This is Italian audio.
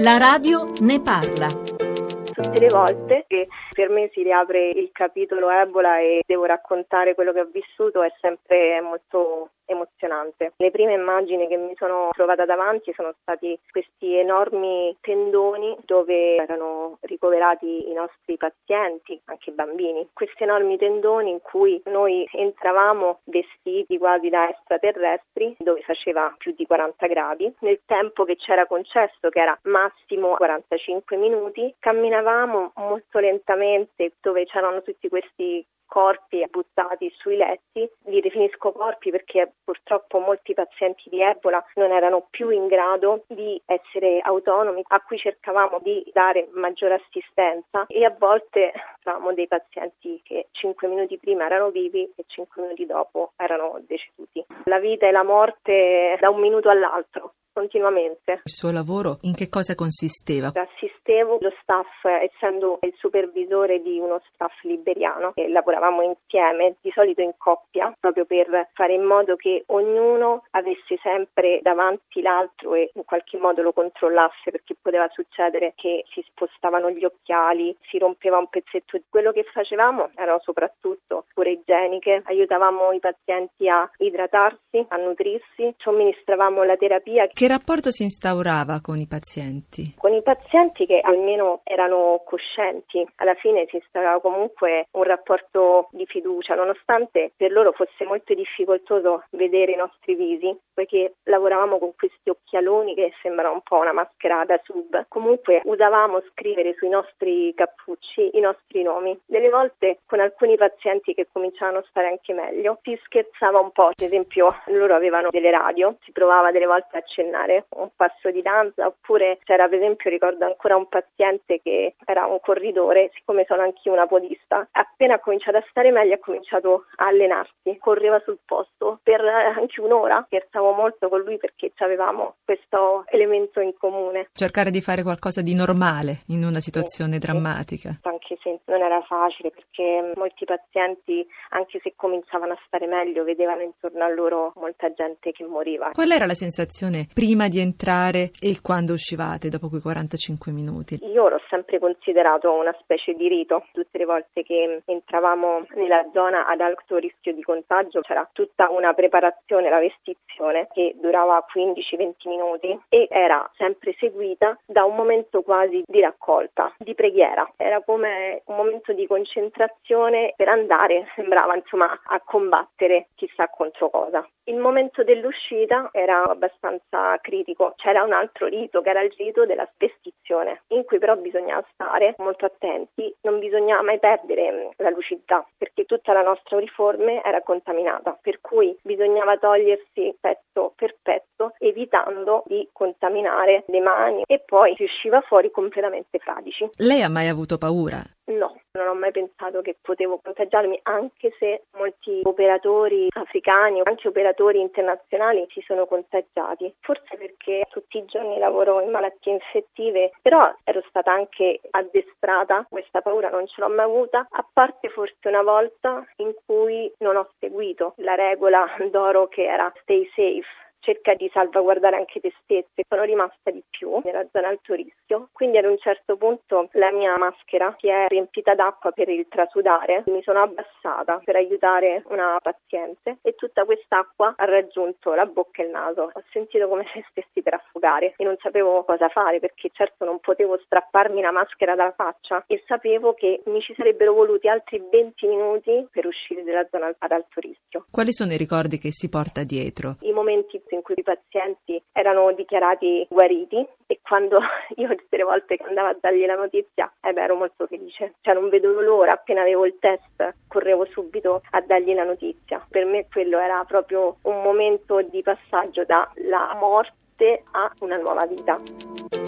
La radio ne parla. Tutte le volte che per me si riapre il capitolo Ebola e devo raccontare quello che ho vissuto è sempre molto emozionante. Le prime immagini che mi sono trovata davanti sono stati questi enormi tendoni dove erano ricoverati i nostri pazienti, anche i bambini. Questi enormi tendoni in cui noi entravamo vestiti quasi da extraterrestri, dove faceva più di 40 gradi. Nel tempo che c'era concesso, che era massimo 45 minuti, camminavamo molto lentamente dove c'erano tutti questi corpi buttati sui letti, li definisco corpi perché purtroppo molti pazienti di Ebola non erano più in grado di essere autonomi, a cui cercavamo di dare maggiore assistenza e a volte avevamo dei pazienti che 5 minuti prima erano vivi e 5 minuti dopo erano deceduti. La vita e la morte da un minuto all'altro continuamente. Il suo lavoro in che cosa consisteva? Assistevo lo staff, essendo il supervisore di uno staff liberiano, e lavoravamo insieme, di solito in coppia, proprio per fare in modo che ognuno avesse sempre davanti l'altro e in qualche modo lo controllasse, perché poteva succedere che si spostavano gli occhiali, si rompeva un pezzetto. Quello che facevamo erano soprattutto cure igieniche, aiutavamo i pazienti a idratarsi, a nutrirsi, somministravamo la terapia. Che rapporto si instaurava con i pazienti? Con i pazienti che almeno erano coscienti, alla fine si instaurava comunque un rapporto di fiducia, nonostante per loro fosse molto difficoltoso vedere i nostri visi, poiché lavoravamo con questi occhialoni che sembrano un po' una maschera da sub. Comunque usavamo scrivere sui nostri cappucci i nostri nomi. Delle volte con alcuni pazienti che cominciavano a stare anche meglio si scherzava un po', ad esempio loro avevano delle radio, si provava delle volte a accennare un passo di danza oppure c'era per esempio ricordo ancora un paziente che era un corridore siccome sono anch'io una podista appena ha cominciato a stare meglio ha cominciato a allenarsi correva sul posto per anche un'ora scherzavo molto con lui perché avevamo questo elemento in comune. Cercare di fare qualcosa di normale in una situazione sì, drammatica. Sì. Era facile perché molti pazienti anche se cominciavano a stare meglio vedevano intorno a loro molta gente che moriva qual era la sensazione prima di entrare e quando uscivate dopo quei 45 minuti? Io l'ho sempre considerato una specie di rito. Tutte le volte che entravamo nella zona ad alto rischio di contagio c'era tutta una preparazione, la vestizione che durava 15-20 minuti e era sempre seguita da un momento quasi di raccolta, di preghiera. Era come un momento di concentrazione per andare, sembrava insomma, a combattere chissà contro cosa. Il momento dell'uscita era abbastanza critico, c'era un altro rito che era il rito della spestizione, in cui però bisognava stare molto attenti, non bisognava mai perdere mm, la lucidità, perché tutta la nostra uniforme era contaminata, per cui bisognava togliersi pezzo per pezzo, evitando di contaminare le mani e poi si usciva fuori completamente fradici. Lei ha mai avuto paura? No, non ho mai pensato che potevo contagiarmi, anche se molti operatori africani, anche operatori internazionali si sono contagiati. Forse perché tutti i giorni lavoro in malattie infettive, però ero stata anche addestrata, questa paura non ce l'ho mai avuta, a parte forse una volta in cui non ho seguito la regola d'oro che era stay safe cerca di salvaguardare anche te stesse. Sono rimasta di più nella zona alto rischio, quindi ad un certo punto la mia maschera si è riempita d'acqua per il trasudare, mi sono abbassata per aiutare una paziente e tutta quest'acqua ha raggiunto la bocca e il naso. Ho sentito come se stessi per affogare e non sapevo cosa fare perché certo non potevo strapparmi la maschera dalla faccia e sapevo che mi ci sarebbero voluti altri 20 minuti per uscire dalla zona ad alto rischio. Quali sono i ricordi che si porta dietro? I momenti in cui i pazienti erano dichiarati guariti e quando io tutte le volte che andavo a dargli la notizia eh beh, ero molto felice, cioè non vedevo l'ora, appena avevo il test correvo subito a dargli la notizia. Per me quello era proprio un momento di passaggio dalla morte a una nuova vita.